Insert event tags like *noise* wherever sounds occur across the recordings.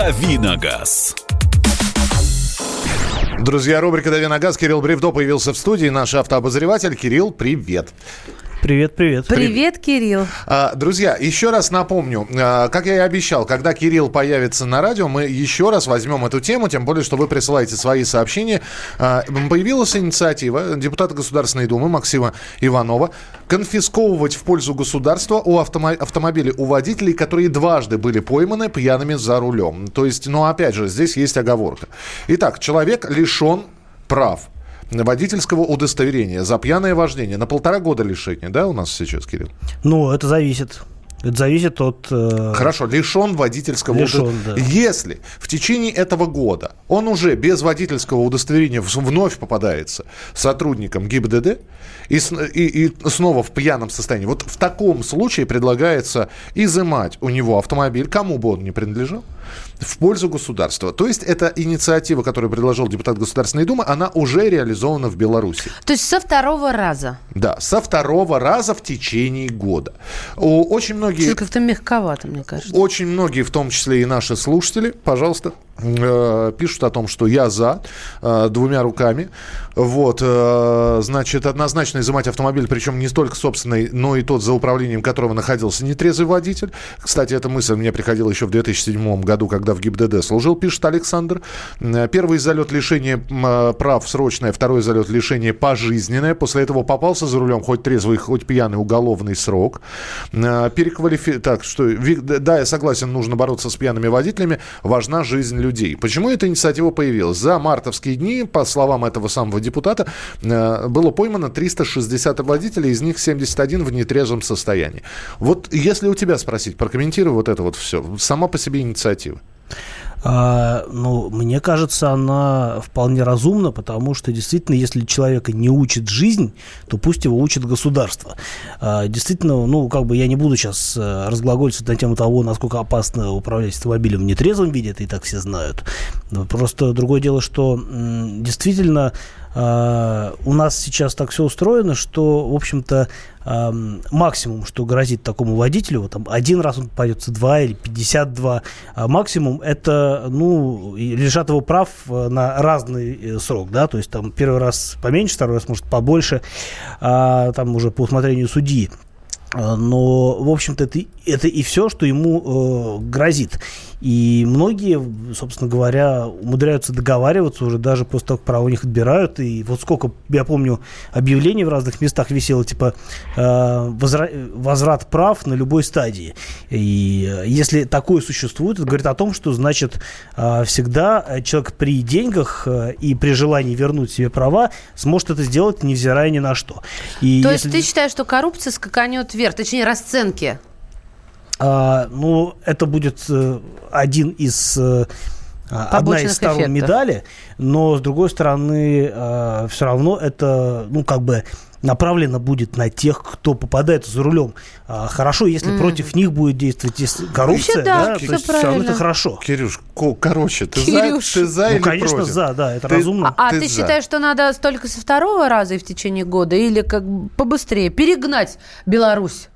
«Давиногаз». Друзья, рубрика «Дави на газ». Кирилл Бревдо появился в студии. Наш автообозреватель. Кирилл, привет. Привет, привет. Привет, Кирилл. А, друзья, еще раз напомню, а, как я и обещал, когда Кирилл появится на радио, мы еще раз возьмем эту тему, тем более, что вы присылаете свои сообщения. А, появилась инициатива депутата Государственной Думы Максима Иванова конфисковывать в пользу государства у автомо- автомобилей у водителей, которые дважды были пойманы пьяными за рулем. То есть, ну, опять же, здесь есть оговорка. Итак, человек лишен прав водительского удостоверения за пьяное вождение на полтора года лишения, да, у нас сейчас, Кирилл? Ну, это зависит. Это зависит от... Э... Хорошо, лишен водительского Лишен, удостоверения. да. Если в течение этого года он уже без водительского удостоверения вновь попадается сотрудником ГИБДД и, и- и снова в пьяном состоянии, вот в таком случае предлагается изымать у него автомобиль, кому бы он ни принадлежал, в пользу государства. То есть эта инициатива, которую предложил депутат Государственной Думы, она уже реализована в Беларуси. То есть со второго раза. Да, со второго раза в течение года. Очень многие... Что-то как-то мягковато, мне кажется. Очень многие, в том числе и наши слушатели, пожалуйста, пишут о том, что я за э, двумя руками. Вот, э, значит, однозначно изымать автомобиль, причем не столько собственный, но и тот, за управлением которого находился нетрезвый водитель. Кстати, эта мысль мне приходила еще в 2007 году, когда в ГИБДД служил, пишет Александр. Э, Первый залет лишения э, прав срочное, второй залет лишения пожизненное. После этого попался за рулем хоть трезвый, хоть пьяный уголовный срок. Э, Переквалифи... Так, что, да, я согласен, нужно бороться с пьяными водителями. Важна жизнь людей. Почему эта инициатива появилась? За мартовские дни, по словам этого самого депутата, э, было поймано 360 водителей, из них 71 в нетрезвом состоянии. Вот если у тебя спросить, прокомментируй вот это вот все. Сама по себе инициатива. А, ну, мне кажется, она вполне разумна, потому что действительно, если человека не учит жизнь, то пусть его учит государство. А, действительно, ну, как бы я не буду сейчас э, разглагольствовать на тему того, насколько опасно управлять автомобилем в нетрезвом виде, это и так все знают. Просто другое дело, что действительно а, у нас сейчас так все устроено, что, в общем-то, максимум, что грозит такому водителю, вот там один раз он попадется, два или 52, а максимум это, ну, и лишат его прав э, на разный э, срок, да, то есть там первый раз поменьше, второй раз, может, побольше, а, там уже по усмотрению судьи. А, Но, в общем-то, это, это и все, что ему э, грозит. И многие, собственно говоря, умудряются договариваться уже даже после того, как право у них отбирают. И вот сколько, я помню, объявлений в разных местах висело, типа э, возврат прав на любой стадии. И если такое существует, это говорит о том, что, значит, э, всегда человек при деньгах э, и при желании вернуть себе права сможет это сделать, невзирая ни на что. И То если- есть ты считаешь, что коррупция скаканет вверх, точнее, расценки? А, ну, это будет э, один из... э, а, одна из сторон эффектов. медали, но с другой стороны, все равно это, ну, как бы направлено будет на тех, кто попадает за рулем. А, хорошо, если против них будет действовать если коррупция, Вообще да, да, то есть все равно это хорошо. Кирюш, ко- короче, ты Кирюш. за, ты за Ну, или конечно, против? за, да, это Ты- разумно. А Ты ты, за. считаешь, что надо только со второго раза и в течение года, или как бы побыстрее перегнать Беларусь?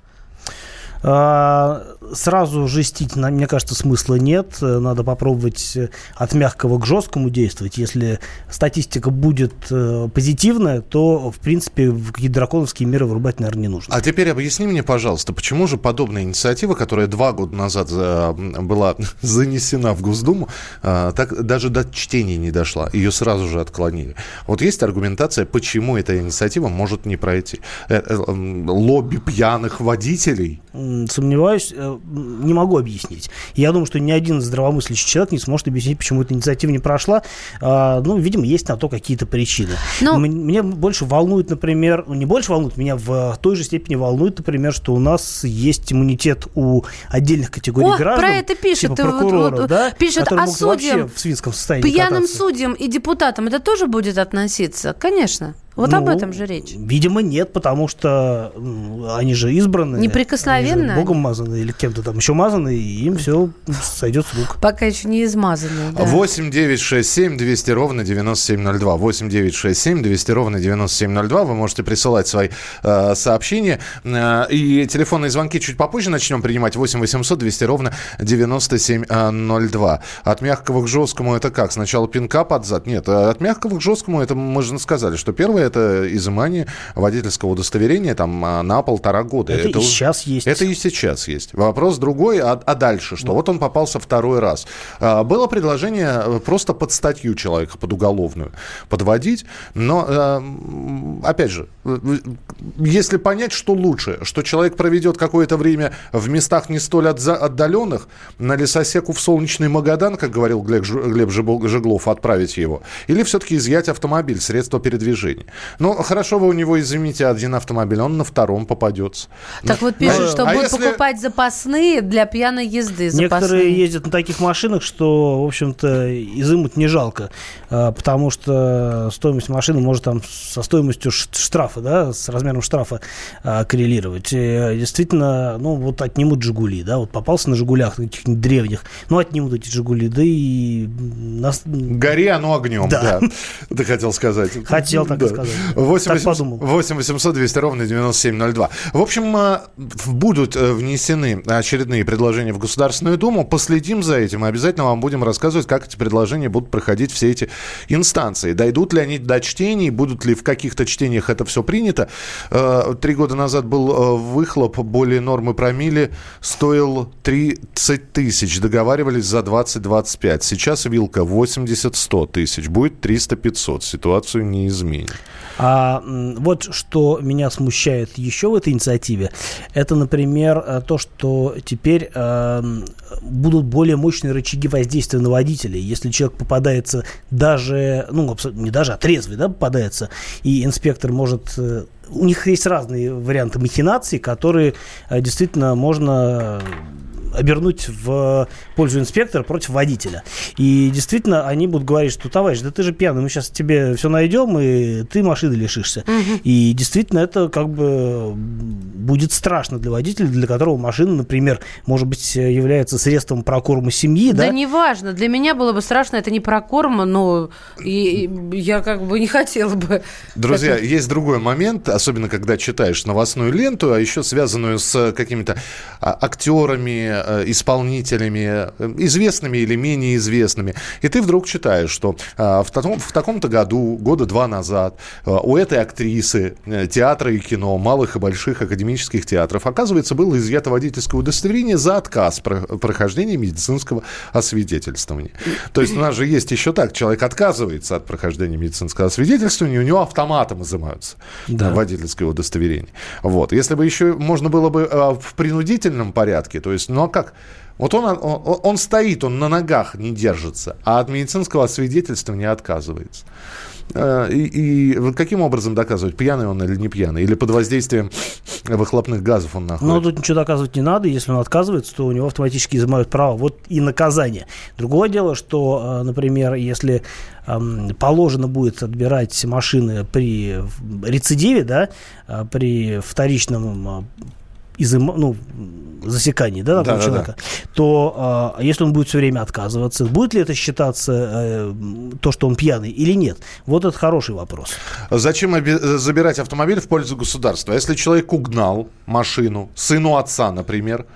А, Сразу жестить, мне кажется, смысла нет. Надо попробовать э, от мягкого к жесткому действовать. Если статистика будет э, позитивная, то, в принципе, в какие-то драконовские меры вырубать, наверное, не нужно. А теперь объясни мне, пожалуйста, почему же подобная инициатива, которая два года назад э, была *laughs* занесена в Госдуму, так даже до чтения не дошла, ее сразу же отклонили. Вот есть аргументация, почему эта инициатива может не пройти. Лобби пьяных водителей. Сомневаюсь, не могу объяснить. Я думаю, что ни один здравомыслящий человек не сможет объяснить, почему эта инициатива не прошла. А, Ну, видимо, есть на то какие-то причины. Ну- М- Меня больше волнует, например, ну, не больше волнует, меня в той же степени волнует, например, что у нас есть иммунитет у отдельных категорий О, граждан. про это пишет, типа вот- прокурора, вот, да, пишет, которые а судьям, в свинском состоянии Пьяным кататься. судьям и депутатам это тоже будет относиться? Конечно. Вот Ну, об этом же речь. Видимо, нет, потому что они же избраны. Же Богом мазаны или кем-то там еще мазаны, и им все сойдет с рук. Пока еще не измазанные. да. 8 9 6 7 200 ровно 9702. 8 9 6 7 200 ровно 9702. Вы можете присылать свои э, сообщения. Э, и телефонные звонки чуть попозже начнем принимать. 8 800 200 ровно 9702. От мягкого к жесткому это как? Сначала пинка под зад? Нет, э, от мягкого к жесткому это мы же сказали, что первое это изымание водительского удостоверения там а, на полтора года. Это, и уже- сейчас есть. Это и сейчас есть. Вопрос другой, а, а дальше что? Вот он попался второй раз. А, Было предложение э, просто под статью человека, под уголовную подводить, но, э, опять же, э, если понять, что лучше, что человек проведет какое-то время в местах не столь отдаленных, на лесосеку в солнечный Магадан, как говорил Глеб, Жиглов, отправить его, или все-таки изъять автомобиль, средство передвижения. Ну, хорошо, вы у него изымите один автомобиль, он на втором попадется. Так вот пишут, А- что а будут если- покупать запасные для пьяной езды. Некоторые Запасные. ездят на таких машинах, что, в общем-то, изымут не жалко, а, потому что стоимость машины может там со стоимостью штрафа, да, с размером штрафа а, коррелировать. И, действительно, ну, вот отнимут «Жигули», да, вот попался на «Жигулях» на каких-нибудь древних, ну, отнимут эти «Жигули», да и нас... Гори оно огнем, да. Да. Ты хотел сказать. Хотел так и сказать. 8 Так 800 подумал. 8 800 200 ровно 9702. В общем, э, будут э, внесены очередные предложения в Государственную Думу. Последим за этим и обязательно вам будем рассказывать, как эти предложения будут проходить все эти инстанции. Дойдут ли они до чтений, будут ли в каких-то чтениях это все принято. Э, Три года назад был выхлоп более нормы промили, стоил 30 тысяч. Договаривались за 20-25. Сейчас вилка 80-100 тысяч. Будет 300-500. Ситуацию не изменит. А вот что меня смущает еще в этой инициативе, это, например, э, то, что теперь э, будут более мощные рычаги воздействия на водителей. Если человек попадается даже, ну, не даже, а трезвый, да, попадается, и инспектор может... э, У них есть разные варианты махинаций, которые э, действительно можно обернуть в пользу инспектора против водителя. И действительно, они будут говорить, что, товарищ, да ты же пьяный, мы сейчас тебе все найдем, и ты машины лишишься. И действительно, это как бы будет страшно для водителя, для которого машина, например, может быть, является средством прокорма семьи, Да, да? неважно. Для меня было бы страшно, это не про корм, но и, и я как бы не *laughs* хотела бы. Друзья, Это- есть другой момент, особенно когда читаешь новостную ленту, а еще связанную с какими-то а, актерами, исполнителями, э, известными или менее известными. И ты вдруг читаешь, что а, в, таком, в таком-то году, года два назад, у этой актрисы э, театра и кино, малых и больших академических театров, оказывается, было изъято водительское удостоверение за отказ про- прохождения медицинского освидетельствования. То есть у нас же есть еще так, человек отказывается от прохождения медицинского освидетельствования, у него автоматом изымаются Да. э, водительское удостоверение. Вот. Если бы еще можно было бы э, в принудительном порядке, то есть, а как? Вот он, он, он стоит, он на ногах не держится, а от медицинского освидетельствования отказывается. Э, И, и каким образом доказывать, пьяный он или не пьяный? Или под воздействием выхлопных газов он находится? тут ничего доказывать не надо. Если он отказывается, то у него автоматически изымают право. Вот и наказание. Другое дело, что, э, например, если эм, положено будет отбирать машины при рецидиве, да, э, при вторичном изым- ну, засекании да, такого Да-да-да. человека, то э, если он будет все время отказываться, будет ли это считаться э, то, что он пьяный или нет? Вот это хороший вопрос. Зачем оби- забирать автомобиль в пользу государства? Если человек угнал машину, сыну отца, например,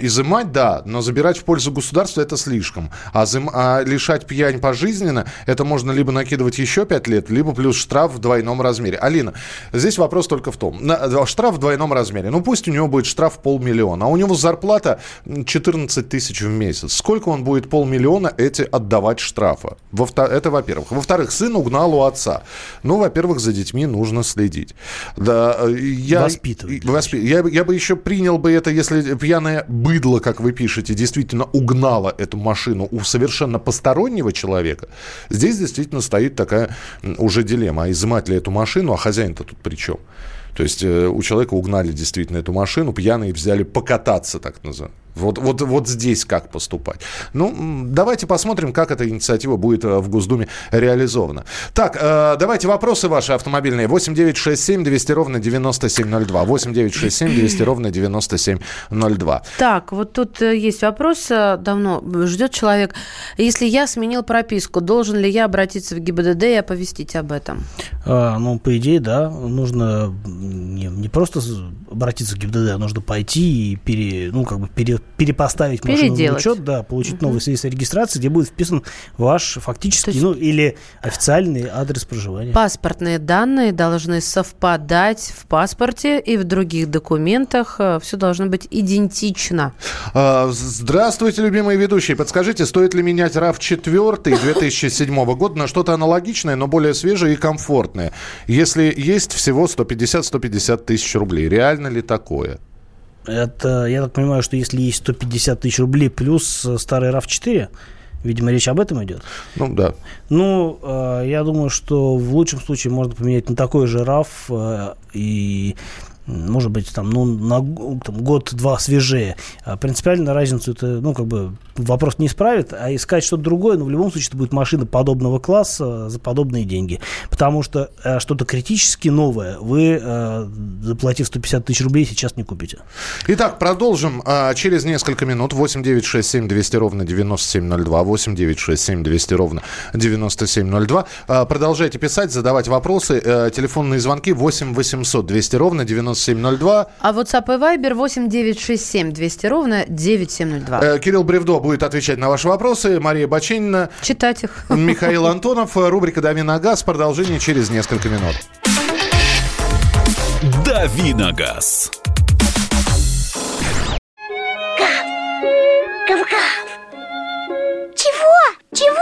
изымать, да, но забирать в пользу государства это слишком. А, зым- а лишать пьянь пожизненно, это можно либо накидывать еще 5 лет, либо плюс штраф в двойном размере. Алина, здесь вопрос только в том, на- э, штраф в двойном размере. Ну пусть у него будет штраф полмиллиона, а у него зарплата м, 14 тысяч в месяц. Сколько он будет полмиллиона эти отдавать штрафа? Во Это во-первых. Во-вторых, сын угнал у отца. Ну, во-первых, за детьми нужно следить. Да, э, я, Воспитывать, воспи- Я, бы- я бы еще принял бы это, если быдло, как вы пишете, действительно угнало эту машину у совершенно постороннего человека. Здесь действительно стоит такая уже дилемма. А изымать ли эту машину, а хозяин-то тут при чем? То есть э, у человека угнали действительно эту машину, пьяные взяли покататься, так называемые. Вот, вот, вот здесь как поступать. Ну, давайте посмотрим, как эта инициатива будет э, в Госдуме реализована. Так, э, давайте вопросы ваши автомобильные. 8 9 6 7 200 ровно 9702. 8 9 6 7 200 ровно 9702. Так, вот тут э, есть вопрос давно. Ждет человек. Если я сменил прописку, должен ли я обратиться в ГИБДД и оповестить об этом? А, ну, по идее, да. Нужно не, не просто обратиться в ГИБДД, а нужно пойти и пере, ну, как бы пере, перепоставить машину на учет, да, получить угу. новый свидетельство о регистрации, где будет вписан ваш фактический, есть... ну, или официальный адрес проживания. Паспортные данные должны совпадать в паспорте и в других документах. Э, Все должно быть идентично. А, здравствуйте, любимые ведущие. Подскажите, стоит ли менять RAV4 2007 года на что-то аналогичное, но более свежее и комфортное? Если есть всего 150-150 тысяч рублей, реально ли такое? Это, я так понимаю, что если есть 150 тысяч рублей плюс э, старый RAV4, Видимо, речь об этом идет. Ну, да. Ну, э, я думаю, что в лучшем случае можно поменять на такой же RAV э, и может быть, там, ну, на там, год-два свежее. А принципиально разницу это, ну, как бы, вопрос не исправит, а искать что-то другое, но в любом случае это будет машина подобного класса за подобные деньги. Потому что э, что-то критически новое вы, э, заплатив 150 тысяч рублей, сейчас не купите. Итак, продолжим э, через несколько минут. 8 9 6 7 200 ровно 9702. 8 9 6 7 200 ровно 9702. Э, продолжайте писать, задавать вопросы. Э, телефонные звонки 8 800 200 ровно 9702. 9702. А WhatsApp и Viber 8 967 200 ровно 9702. Э, Кирилл Бревдо будет отвечать на ваши вопросы. Мария Бачинина. Читать их. Михаил *laughs* Антонов. Рубрика «Дави на газ». Продолжение через несколько минут. «Дави на газ». Гав, Чего? Чего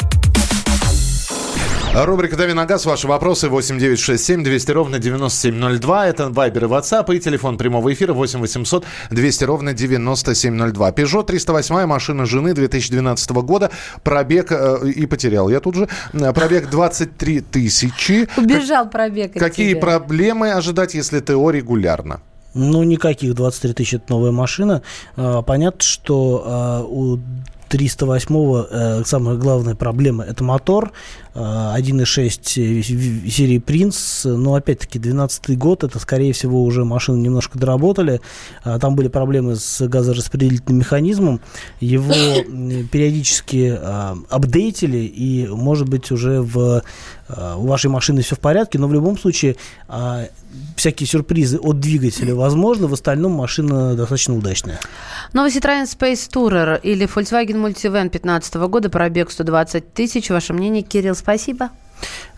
Рубрика «Дави на газ». Ваши вопросы 8967 200 ровно 9702. Это Вайбер и WhatsApp. И телефон прямого эфира 8 800 200 ровно 9702. Peugeot 308, машина жены 2012 года. Пробег, э, и потерял я тут же, пробег 23 тысячи. Убежал пробег. Какие тебя. проблемы ожидать, если ТО регулярно? Ну, никаких 23 тысяч – это новая машина. А, понятно, что а, у 308 э, самая главная проблема это мотор. 1.6 серии Принц, но опять-таки 12 год, это скорее всего уже машины немножко доработали, а, там были проблемы с газораспределительным механизмом, его периодически а, апдейтили и может быть уже в у вашей машины все в порядке, но в любом случае всякие сюрпризы от двигателя возможны, в остальном машина достаточно удачная. Новый Citroёn Space Tourer или Volkswagen Multivan 2015 года, пробег 120 тысяч. Ваше мнение, Кирилл? Спасибо.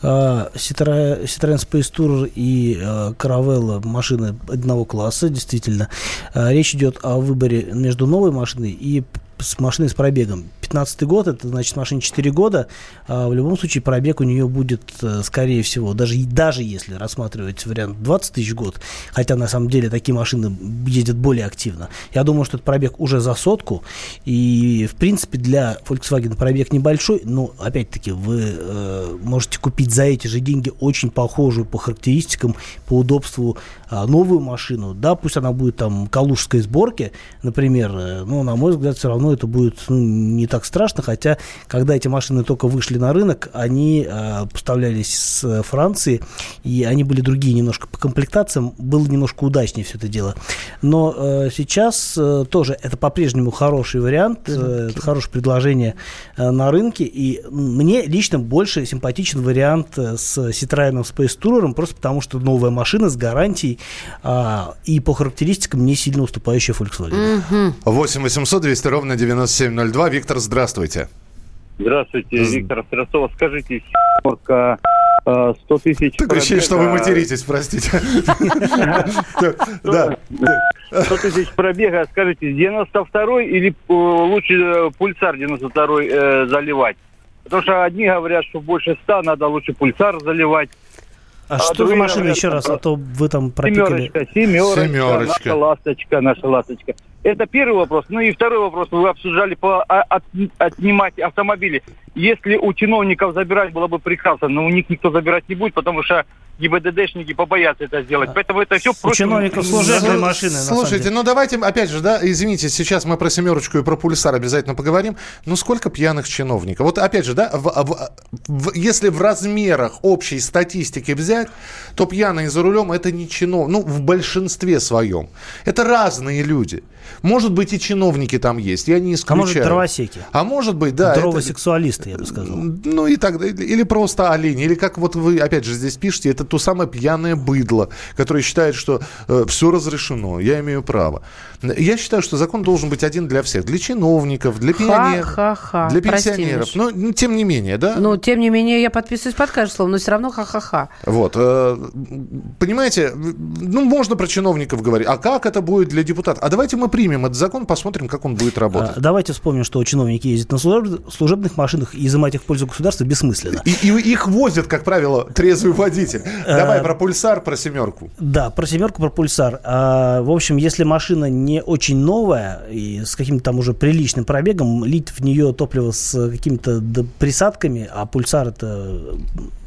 А, Citroёn Space Tourer и Caravella машины одного класса, действительно. А, речь идет о выборе между новой машиной и с машиной с пробегом. 15 год, это значит машине 4 года. А в любом случае пробег у нее будет, э, скорее всего, даже, даже если рассматривать вариант 20 тысяч год, хотя на самом деле такие машины ездят более активно. Я думаю, что этот пробег уже за сотку. И, в принципе, для Volkswagen пробег небольшой, но, опять-таки, вы э, можете купить за эти же деньги очень похожую по характеристикам, по удобству э, новую машину. Да, пусть она будет там калужской сборки, например, э, но, на мой взгляд, все равно это будет ну, не так страшно, хотя, когда эти машины только вышли на рынок, они э, поставлялись с Франции, и они были другие немножко по комплектациям, было немножко удачнее все это дело. Но э, сейчас э, тоже это по-прежнему хороший вариант, э, это хорошее предложение э, на рынке, и мне лично больше симпатичен вариант э, с Citroёn Space Tourer, просто потому что новая машина с гарантией э, и по характеристикам не сильно уступающая Volkswagen. 8 800 200 ровно 9702. Виктор, здравствуйте. Здравствуйте, Виктор Стрелцов. Скажите, Симорка 100 э, тысяч... Такое ощущение, что вы материтесь, простите. Да. 100 тысяч пробега. Скажите, 92-й или э, лучше э, пульсар 92-й э, заливать? Потому что одни говорят, что больше 100, надо лучше пульсар заливать. А, А что за машина еще раз? А то вы там пропикали. Семерочка, семерочка, Семерочка. наша ласточка, наша ласточка. Это первый вопрос. Ну и второй вопрос. Вы обсуждали по а- от- отнимать автомобили. Если у чиновников забирать было бы прекрасно, но у них никто забирать не будет, потому что ГИБДДшники побоятся это сделать. Поэтому это все У чиновников служебные машины, Слушайте, ну давайте, опять же, да, извините, сейчас мы про семерочку и про пульсар обязательно поговорим. Ну сколько пьяных чиновников? Вот опять же, да, в- в- в- если в размерах общей статистики взять, то пьяные за рулем это не чинов, ну в большинстве своем. Это разные люди. Может быть и чиновники там есть, я не А исключаю. может, дровосеки? А может быть, да. это- Дровосексуалисты, я бы сказал. ну и так далее. Или просто олень. Или как вот вы, опять же, здесь пишете, это то самое пьяное быдло, которое считает, что все разрешено, я имею право. Я считаю, что закон должен быть один для всех. Для чиновников, для пионеров, Ха-ха-ха. для Прости, пенсионеров. Миш. Но ну, тем не менее, да? Ну, тем не менее, я подписываюсь под каждым словом, но все равно ха-ха-ха. Вот, э, понимаете, ну, можно про чиновников говорить. А как это будет для депутатов? А давайте мы примем этот закон, посмотрим, как он будет работать. А, Давайте вспомним, что чиновники ездят на служеб- служебных машинах изымать их в пользу государства бессмысленно. И, и их возят, как правило, трезвый водитель. Э, Давай про пульсар, про семерку. Да, про семерку, про пульсар. А, в общем, если машина не очень новая и с каким-то там уже приличным пробегом, лить в нее топливо с какими-то присадками, а пульсар это,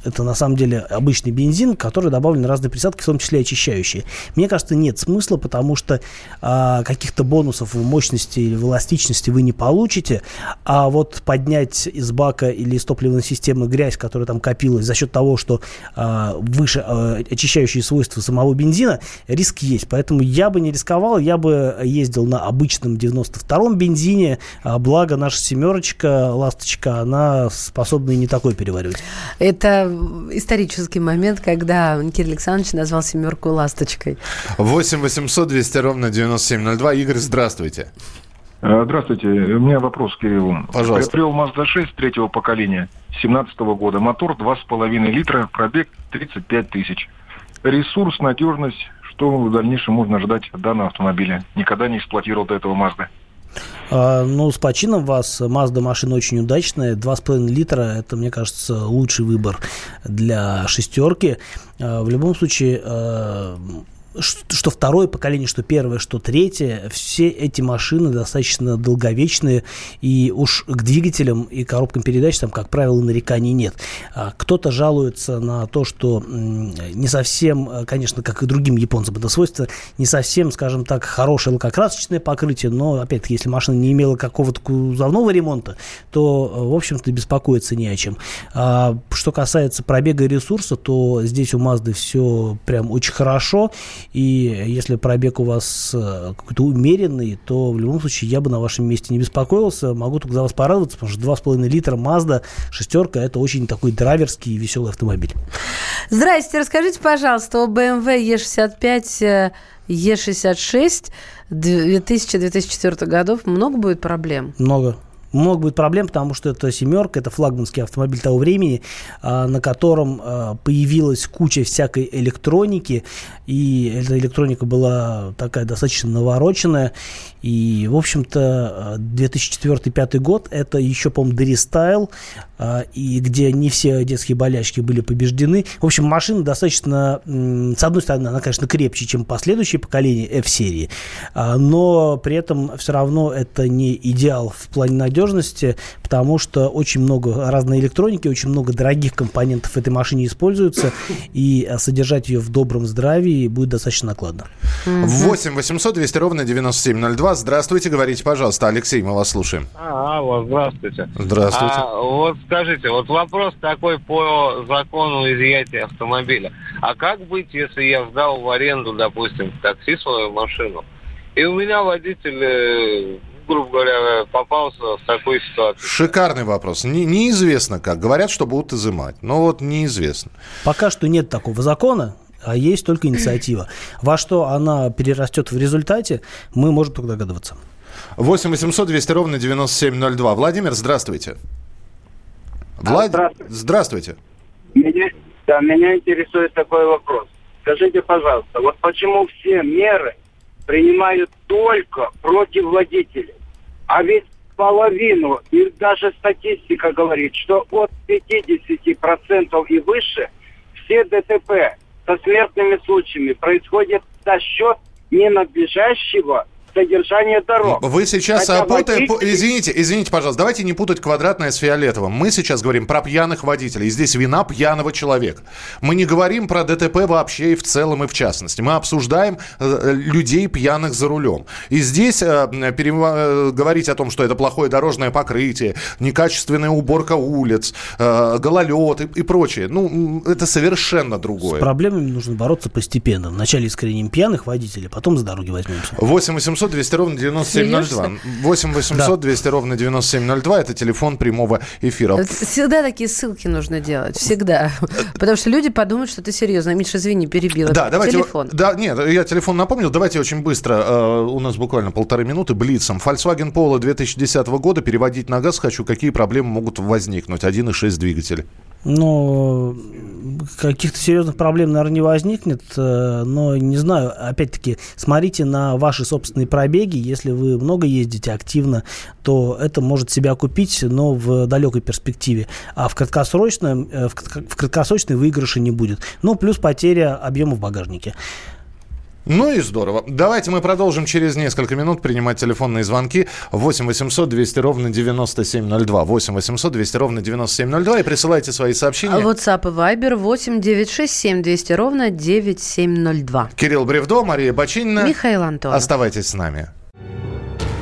это на самом деле обычный бензин, который добавлены разные присадки, в том числе очищающие. Мне кажется, нет смысла, потому что а, каких-то бонусов в мощности или в эластичности вы не получите, а вот поднять из бака или из топливной системы грязь, которая там копилась за счет того, что а, выше а, очищающие свойства самого бензина, риск есть. Поэтому я бы не рисковал, я бы ездил на обычном 92-м бензине, а, благо наша семерочка, ласточка, она способна и не такой переваривать. Это исторический момент, когда Кирилл Александрович назвал семерку ласточкой. 8 800 200 ровно 9702. Игорь, здравствуйте. Э, Здравствуйте. У меня вопрос к Кириллу. Пожалуйста. Приобрел Mazda 6 третьего поколения 2017 года. Мотор 2,5 литра, пробег 35 тысяч. Ресурс, надежность. Что в дальнейшем можно ожидать от данного автомобиля? Никогда не эксплуатировал до этого Mazda. А, ну, с почином вас. Mazda машина очень удачная. 2,5 литра – это, мне кажется, лучший выбор для шестерки. А, в любом случае, а, что второе поколение, что первое, что третье, все эти машины достаточно долговечные, и уж к двигателям и коробкам передач там, как правило, нареканий нет. А, Кто-то жалуется на то, что не совсем, э, конечно, как и другим японцам это свойство, не совсем, скажем так, хорошее лакокрасочное покрытие, но, опять-таки, если машина не имела какого-то кузовного ремонта, то, э, в общем-то, беспокоиться не о чем. А, Что касается пробега и ресурса, то здесь у Mazda все прям очень хорошо, и если пробег у вас э, какой-то умеренный, то в любом случае я бы на вашем месте не беспокоился. Могу только за вас порадоваться, потому что 2,5 литра Mazda шестерка это очень такой драйверский и веселый автомобиль. Здрасте, расскажите, пожалуйста, о BMW E65, э, E66 2000-2004 годов. Много будет проблем? Много. Много будет проблем, потому что это семерка, это флагманский автомобиль того времени, а, на котором а, появилась куча всякой электроники, и эта электроника была такая достаточно навороченная, и, в общем-то, 2004-2005 год, это еще, по-моему, дорестайл, а, и где не все детские болячки были побеждены. В общем, машина достаточно, с одной стороны, она, конечно, крепче, чем последующие поколения F-серии, а, но при этом все равно это не идеал в плане надежности, потому что очень много разной электроники, очень много дорогих компонентов в этой машине используется, и а, содержать ее в добром здравии будет достаточно накладно. 8 800 200 ровно 9702. Здравствуйте, говорите, пожалуйста. Алексей, мы вас слушаем. А, алло, здравствуйте. Здравствуйте. А, вот скажите, вот вопрос такой по закону изъятия автомобиля. А как быть, если я сдал в аренду, допустим, в такси свою машину, и у меня водитель, э, грубо говоря, попался в такой ситуации? Шикарный вопрос. Не- неизвестно как. Говорят, что будут изымать. Но вот неизвестно. Пока что нет такого закона, а есть только инициатива. Во что она перерастет в результате, мы можем только догадываться. 8 800 200 ровно 9702. Владимир, здравствуйте. Влад... здравствуйте. Здравствуйте. Меня, да, меня интересует такой вопрос. Скажите, пожалуйста, вот почему все меры принимают только против водителей. А ведь половину, и даже статистика говорит, что от 50% и выше все ДТП со смертными случаями происходят за счет ненадлежащего содержания дорог. Вы сейчас Хотя путаете... водители- Извините, извините, пожалуйста, давайте не путать квадратное с фиолетовым. Мы сейчас говорим про пьяных водителей. Здесь вина пьяного человека. Мы не говорим про ДТП вообще и в целом, и в частности. Мы обсуждаем э, людей пьяных за рулем. И здесь э, перева- э, говорить о том, что это плохое дорожное покрытие, некачественная уборка улиц, э, гололед и, и прочее, ну, это совершенно С другое. проблемами нужно бороться постепенно. Вначале искореним пьяных водителей, потом за дороги возьмемся. 8 800 200 ровно 9702. Смеешься? 8 800 200 ровно 9702. Это телефон прямого эфира. Всегда такие ссылки нужно делать. Всегда. *laughs* Потому что люди подумают, что ты серьезно. Миша, извини, перебила. Да, давайте. Телефон. Да, нет, я телефон напомнил. Давайте очень быстро. э, у нас буквально полторы минуты. Блицом. Volkswagen Polo 2010 года. Переводить на газ хочу. Какие проблемы могут возникнуть? 1,6 двигатель. Но каких-то серьезных проблем, наверное, не возникнет. э, Но не знаю, опять-таки, смотрите на ваши собственные пробеги. Если вы много ездите активно, то это может себя купить, но в далекой перспективе. А в краткосрочном, э, в краткосрочной выигрыша не будет. Ну, плюс потеря объема в багажнике. Ну и здорово. Давайте мы продолжим через несколько минут принимать телефонные звонки. 8 800 200 ровно 9702. 8 800 200 ровно 9702. И присылайте свои сообщения. А WhatsApp и Viber 8 967 200 ровно 9702. Кирилл Бревдо, Мария Бочинина. Михаил Антонов. Оставайтесь с нами.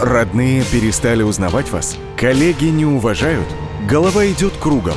Родные перестали узнавать вас? Коллеги не уважают? Голова идет кругом.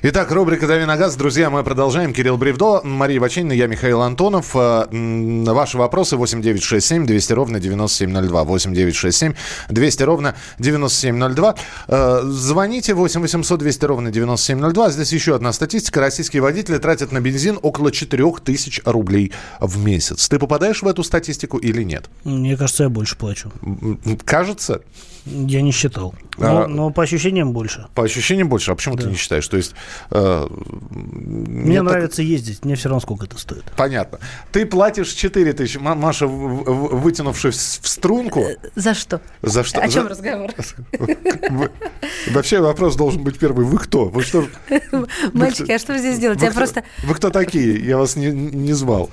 Итак, рубрика «Дави на газ». Друзья, мы продолжаем. Кирилл Бревдо, Мария Бочинина, я Михаил Антонов. Э, Ваши вопросы 8967 200 ровно 9702. 8967 200 ровно 9702. Э, Звоните 8 800 200 ровно 9702. Здесь еще одна статистика. Российские водители тратят на бензин около 4000 рублей в месяц. Ты попадаешь в эту статистику или нет? Мне кажется, я больше плачу. Кажется? Я не считал. Но, А- но по ощущениям больше. По ощущениям больше. А почему ты не считаешь? То есть... э, Мне нет так- нравится ездить, мне все равно сколько это стоит. Понятно. Ты платишь 4 тысячи. Ма- Маша, вытянувшись в струнку, За что? за что? О чем За- разговор? Вообще вопрос должен быть первый. Вы кто? Вы что? Мальчики, а что вы здесь делаете? Вы Я кто, просто... вы кто такие? Я вас не, звал.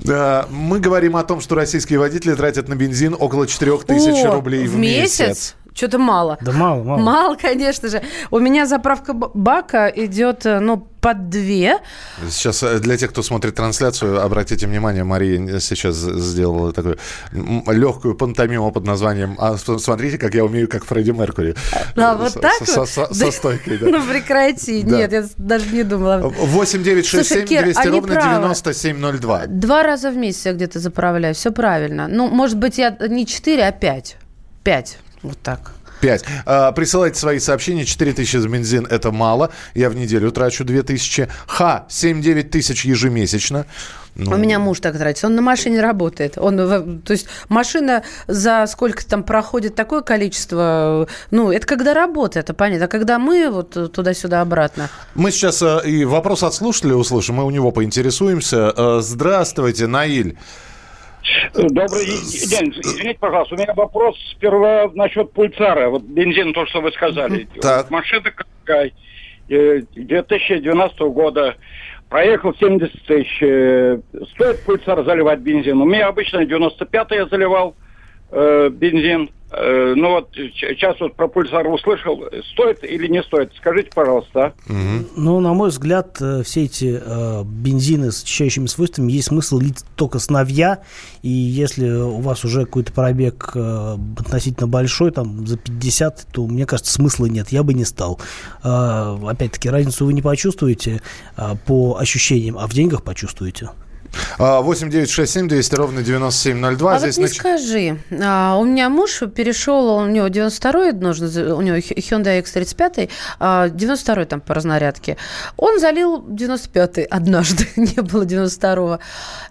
Да, Мы говорим о том, что российские водители тратят на бензин около 4 тысяч рублей в, в месяц? Что-то мало. Да мало, мало. Мало, конечно же. У меня заправка бака идет, э, ну, под две. Сейчас э, для тех, кто смотрит трансляцию, обратите внимание, Мария сейчас сделала такую легкую пантомиму под названием «А смотрите, как я умею, как Фредди Меркури». А, вот так со, вот? со- со стойкой, да. *laughs* Ну, прекрати. Нет, я даже не думала. 8 9 6 7 Слушай, Кир, 200 они ровно правы. 9702. Два раза в месяц я где-то заправляю. Все правильно. Ну, может быть, я не четыре, а пять. Пять. Вот так. 5. присылайте свои сообщения. 4 тысячи за бензин – это мало. Я в неделю трачу 2 тысячи. Ха, 7-9 тысяч ежемесячно. Ну, У меня муж так тратит. Он на машине работает. Он, то есть машина за сколько там проходит такое количество, ну, это когда работа, это понятно. А когда мы вот туда-сюда обратно. Мы сейчас э, и вопрос от слушателя услышим, мы у него поинтересуемся. Э, Здравствуйте, Наиль. Добрый день. Извините, пожалуйста, у меня вопрос сперва насчет пульсара. Вот бензин, то, что вы сказали. Так. Машина какая? Э, 2012 года. Проехал 70 тысяч. Э, Стоит пульсар заливать бензин? У меня обычно 95 я заливал э, бензин. Э, ну вот сейчас вот про пульсар услышал. Стоит или не стоит? Скажите, пожалуйста. а? Ну, на мой взгляд, э, все эти э, бензины с очищающими свойствами есть смысл лить только с новья. И если у вас уже какой-то пробег э, относительно большой, там за 50, то, мне кажется, смысла нет. Я бы не стал. Э, опять-таки, разницу вы не почувствуете э, по ощущениям, а в деньгах почувствуете. А, 8 9 6 7 200 ровно 9702. А Здесь вот не нач- скажи, а, у меня муж перешел, у него 92-й нужно, у него Hyundai X35, а, 92-й там по разнарядке. Он залил 95-й однажды, *laughs* не было 92-го.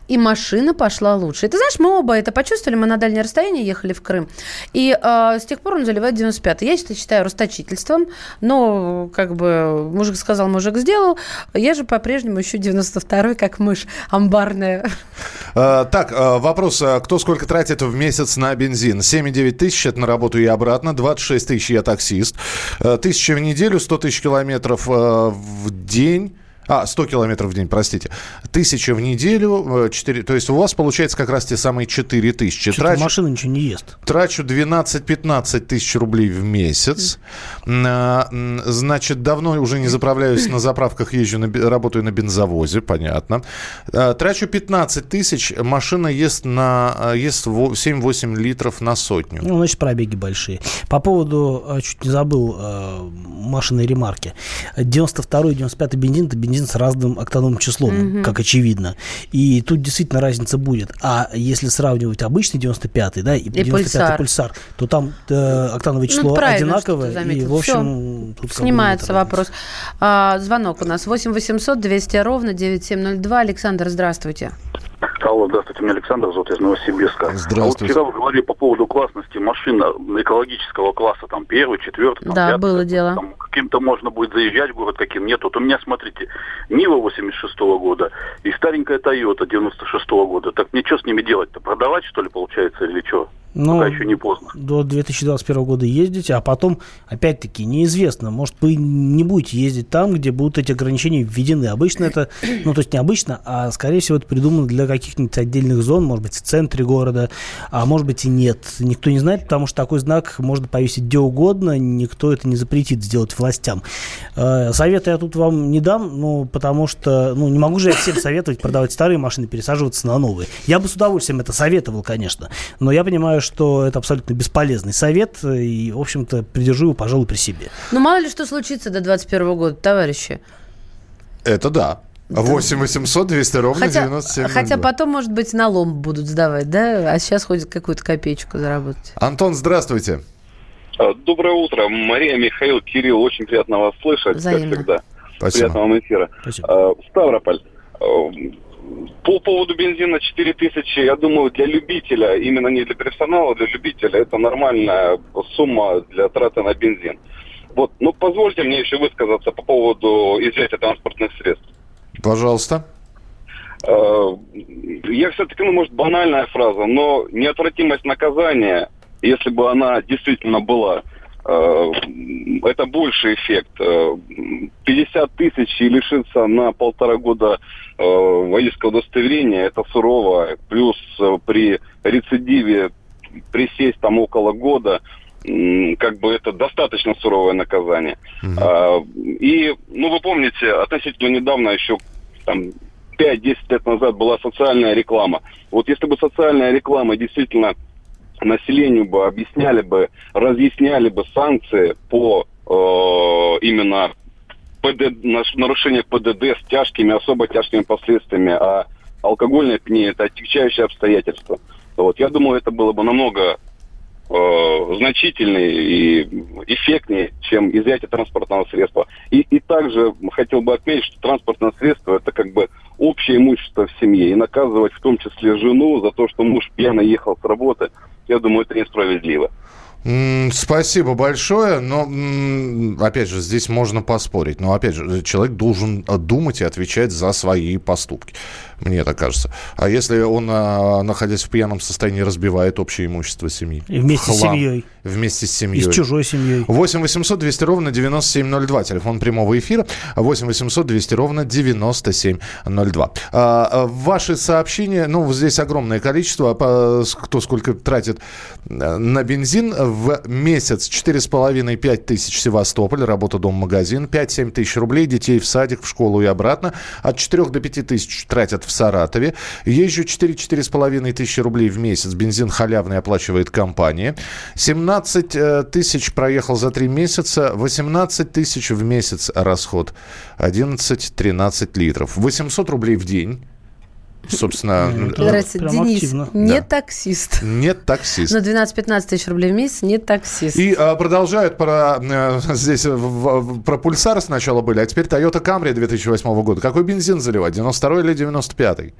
И машина пошла лучше. И ты знаешь, мы оба это почувствовали, мы на дальнее расстояние ехали в Крым. И а, с тех пор он заливает 95-й. Я это считаю расточительством, но как бы мужик сказал, мужик сделал. Я же по-прежнему еще 92-й, как мышь амбарная. А, *laughs* так, а, вопрос. а, Кто сколько тратит в месяц на бензин? 7,9 тысяч – это на работу и обратно. 26 тысяч – я таксист. Тысяча в неделю, 100 тысяч километров в день. А, 100 километров в день, простите. Тысяча в неделю, 4, то есть у вас получается как раз те самые 4 тысячи. Что-то Трачу, машина ничего не ест. трачу 12-15 тысяч рублей в месяц. А, Значит, давно уже не заправляюсь на заправках, езжу, на, работаю на бензовозе, понятно. А, Трачу 15 тысяч, машина ест, на, а, ест во- 7-8 литров на сотню. Ну, значит, пробеги большие. По поводу, э, чуть не забыл, э, машинной ремарки. 92-й, 95-й бензин – это бензин с разным октановым числом, Мгм. как очевидно. И тут действительно разница будет. А если сравнивать обычный 95-й, да, и, 95-й пульсар. пульсар, то там э, октановое число Ну, одинаковое. И, в общем, Всё, тут снимается вопрос. А, звонок у нас 8 800 200 ровно 9702. Александр, здравствуйте. Алло, здравствуйте, меня Александр зовут из Новосибирска. Здравствуйте. А вот вчера вы говорили по поводу классности машин экологического класса, там первый, четвертый, там, Да, пятый, было дело. там каким-то можно будет заезжать в город, каким нет. Вот у меня, смотрите, Нива 86 года и старенькая Тойота 96 года. Так мне что с ними делать-то? Продавать, что ли, получается, или что? Ну, Пока еще не поздно. до 2021 года ездите, а потом, опять-таки, неизвестно, может, вы не будете ездить там, где будут эти ограничения введены. Обычно это, ну, то есть не обычно, а, скорее всего, это придумано для каких-нибудь отдельных зон, может быть, в центре города, а может быть и нет. Никто не знает, потому что такой знак можно повесить где угодно, никто это не запретит сделать властям. Э, Совета я тут вам не дам, ну, потому что, ну, не могу же я всем советовать продавать старые машины, пересаживаться на новые. Я бы с удовольствием это советовал, конечно, но я понимаю, что это абсолютно бесполезный совет, и, в общем-то, придержу его, пожалуй, при себе. Ну, мало ли что случится до 21 года, товарищи. Это да. 8 800 200 ровно Хотя, 9702. хотя потом, может быть, налом будут сдавать, да? А сейчас хоть какую-то копеечку заработать. Антон, здравствуйте. А, Доброе утро. Мария, Михаил, Кирилл. Очень приятно вас слышать, Взаимно. как всегда. Спасибо. Приятного вам эфира. А, Ставрополь. А, По поводу бензина 4000, я думаю, для любителя, именно не для профессионала, для любителя, это нормальная сумма для траты на бензин. Вот, ну позвольте мне еще высказаться по поводу изъятия транспортных средств. Пожалуйста. Э, Я все-таки, ну, может, банальная фраза, но неотвратимость наказания, если бы она действительно была, это больший эффект. Э, 50 тысяч и лишиться на полтора года э, водительского удостоверения, это сурово. Плюс э, при рецидиве присесть там около года, как бы это достаточно суровое наказание. А, И, ну, вы помните, относительно недавно еще там 5-10 лет назад была социальная реклама. Вот если бы социальная реклама действительно населению бы объясняли бы, разъясняли бы санкции по э, именно ПД, нарушение ПДД с тяжкими, особо тяжкими последствиями, а алкогольное опьянение это отягчающее обстоятельство. Вот, я думаю, это было бы намного э, значительнее и эффектнее, чем изъятие транспортного средства. И, и также хотел бы отметить, что транспортное средство это как бы общее имущество в семье. И наказывать в том числе жену за то, что муж пьяно ехал с работы, я думаю, это несправедливо. Спасибо большое, но опять же здесь можно поспорить, но опять же человек должен э, думать и отвечать за свои поступки, мне так кажется. А если он, а, находясь в пьяном состоянии, разбивает общее имущество семьи? И вместе с Хлам. семьей. Вместе с И семьей. с чужой семьей. 8 800 200 ровно 9702. Телефон прямого эфира. 8 800 200 ровно 9702. А, а, ваши сообщения, ну, здесь огромное количество. С- Кто сколько тратит э, на бензин в месяц? 4,5-5 тысяч Севастополь, работа, дом, магазин. 5-7 тысяч рублей, детей в садик, в школу и обратно. От 4 до 5 тысяч тратят в Саратове. Езжу 4-4,5 тысячи рублей в месяц. Бензин халявный оплачивает компания. 17 э, тысяч проехал за 3 месяца. 18 тысяч в месяц расход. 11-13 литров. 800 рублей в день. Собственно... Нравится, Денис, не таксист. Не таксист. На 12-15 тысяч рублей в месяц не таксист. И а, продолжают про... А, здесь в, про пульсар сначала были, а теперь Toyota Camry 2008 года. Какой бензин заливать, 92 или 95?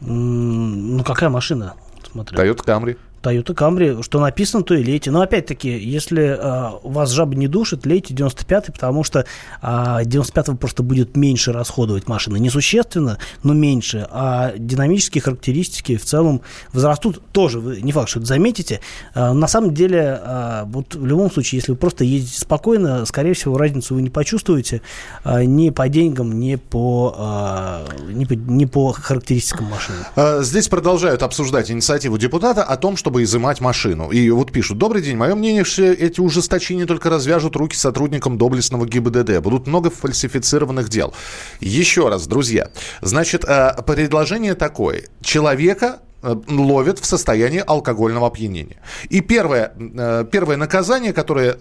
Ну, какая машина? Смотри. Toyota Camry. Toyota Camry, что написано, то и лейте. Но опять-таки, если э, вас жаба не душит, лейте 95-й, потому что э, 95-го просто будет меньше расходовать машины. Несущественно, но меньше. А динамические характеристики в целом возрастут тоже. Вы не факт, что это заметите. Э, на самом деле, э, вот в любом случае, если вы просто едете спокойно, скорее всего, разницу вы не почувствуете э, ни по деньгам, ни по, э, ни по, ни по характеристикам машины. Здесь продолжают обсуждать инициативу депутата о том, что чтобы изымать машину. И вот пишут, добрый день, мое мнение, что эти ужесточения только развяжут руки сотрудникам доблестного ГИБДД. Будут много фальсифицированных дел. Еще раз, друзья, значит, э, предложение такое. Человека э, ловят в состоянии алкогольного опьянения. И первое, э, первое наказание, которое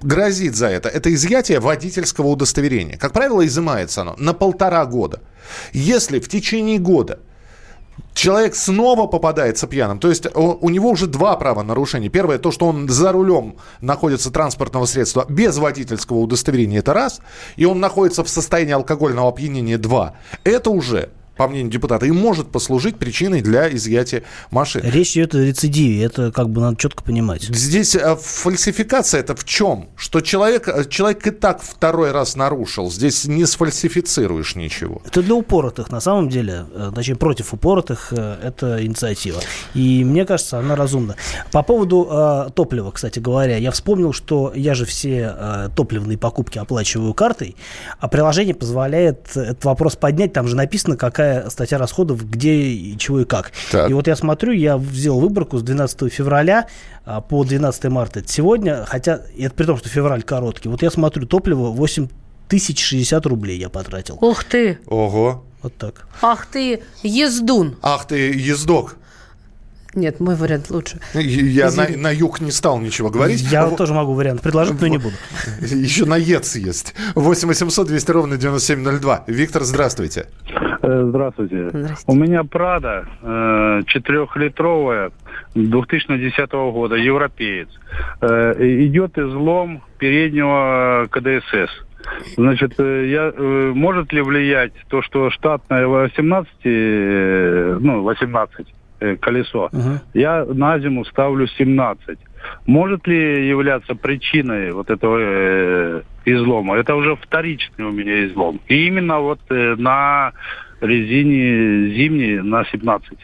грозит за это, это изъятие водительского удостоверения. Как правило, изымается оно на полтора года. Если в течение года человек снова попадается пьяным. То есть у, него уже два правонарушения. Первое, то, что он за рулем находится транспортного средства без водительского удостоверения, это раз. И он находится в состоянии алкогольного опьянения, два. Это уже по мнению депутата, и может послужить причиной для изъятия машины. Речь идет о рецидиве, это как бы надо четко понимать. Здесь э, фальсификация это в чем? Что человек, э, человек и так второй раз нарушил, здесь не сфальсифицируешь ничего. Это для упоротых, на самом деле, э, точнее, против упоротых это инициатива. И мне кажется, она разумна. По поводу э, топлива, кстати говоря, я вспомнил, что я же все э, топливные покупки оплачиваю картой, а приложение позволяет этот вопрос поднять, там же написано, какая какая статья расходов, где, чего и как. Так. И вот я смотрю, я сделал выборку с 12 февраля а, по 12 марта. Это сегодня, хотя, это при том, что февраль короткий. Вот я смотрю, топливо 8 тысяч 60 рублей я потратил. Ух ты! Ого! Вот так. Ах ты, ездун! Ах ты, ездок! Нет, мой вариант лучше. Я на, на юг не стал ничего говорить. Я а, тоже могу вариант предложить, но не буду. Еще на ЕЦ есть. 8 800 200 ровно 9702. Виктор, здравствуйте. Э, здравствуйте. Здравствуйте. У меня Прада э, четырехлитровая 2010 года, европеец. Э, идет излом переднего КДСС. Значит, я, может ли влиять то, что штатная 18, ну, 18 колесо, uh-huh. я на зиму ставлю 17. Может ли являться причиной вот этого э, излома? Это уже вторичный у меня излом. И именно вот э, на резине зимней на 17.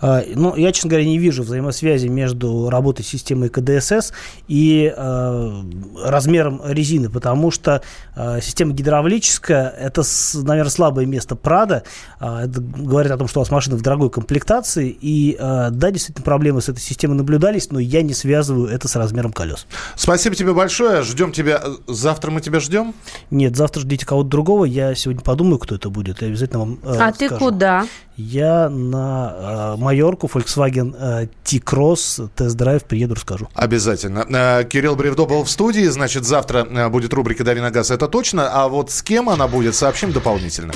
А, ну, я, честно говоря, не вижу взаимосвязи между работой системы КДСС и э, размером резины, потому что э, система гидравлическая – это, наверное, слабое место Прада. Э, это говорит о том, что у вас машина в дорогой комплектации. И, э, да, действительно, проблемы с этой системой наблюдались, но я не связываю это с размером колес. Спасибо тебе большое. Ждем тебя. Завтра мы тебя ждем? Нет, завтра ждите кого-то другого. Я сегодня подумаю, кто это будет. Я обязательно вам э, А скажу. ты куда? Я на э, Майорку, Volkswagen э, T-Cross, тест-драйв, приеду, расскажу. Обязательно. Э, Кирилл Бревдо был в студии, значит, завтра э, будет рубрика «Дави на газ», это точно, а вот с кем она будет, сообщим дополнительно.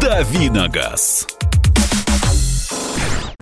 «Дави на газ».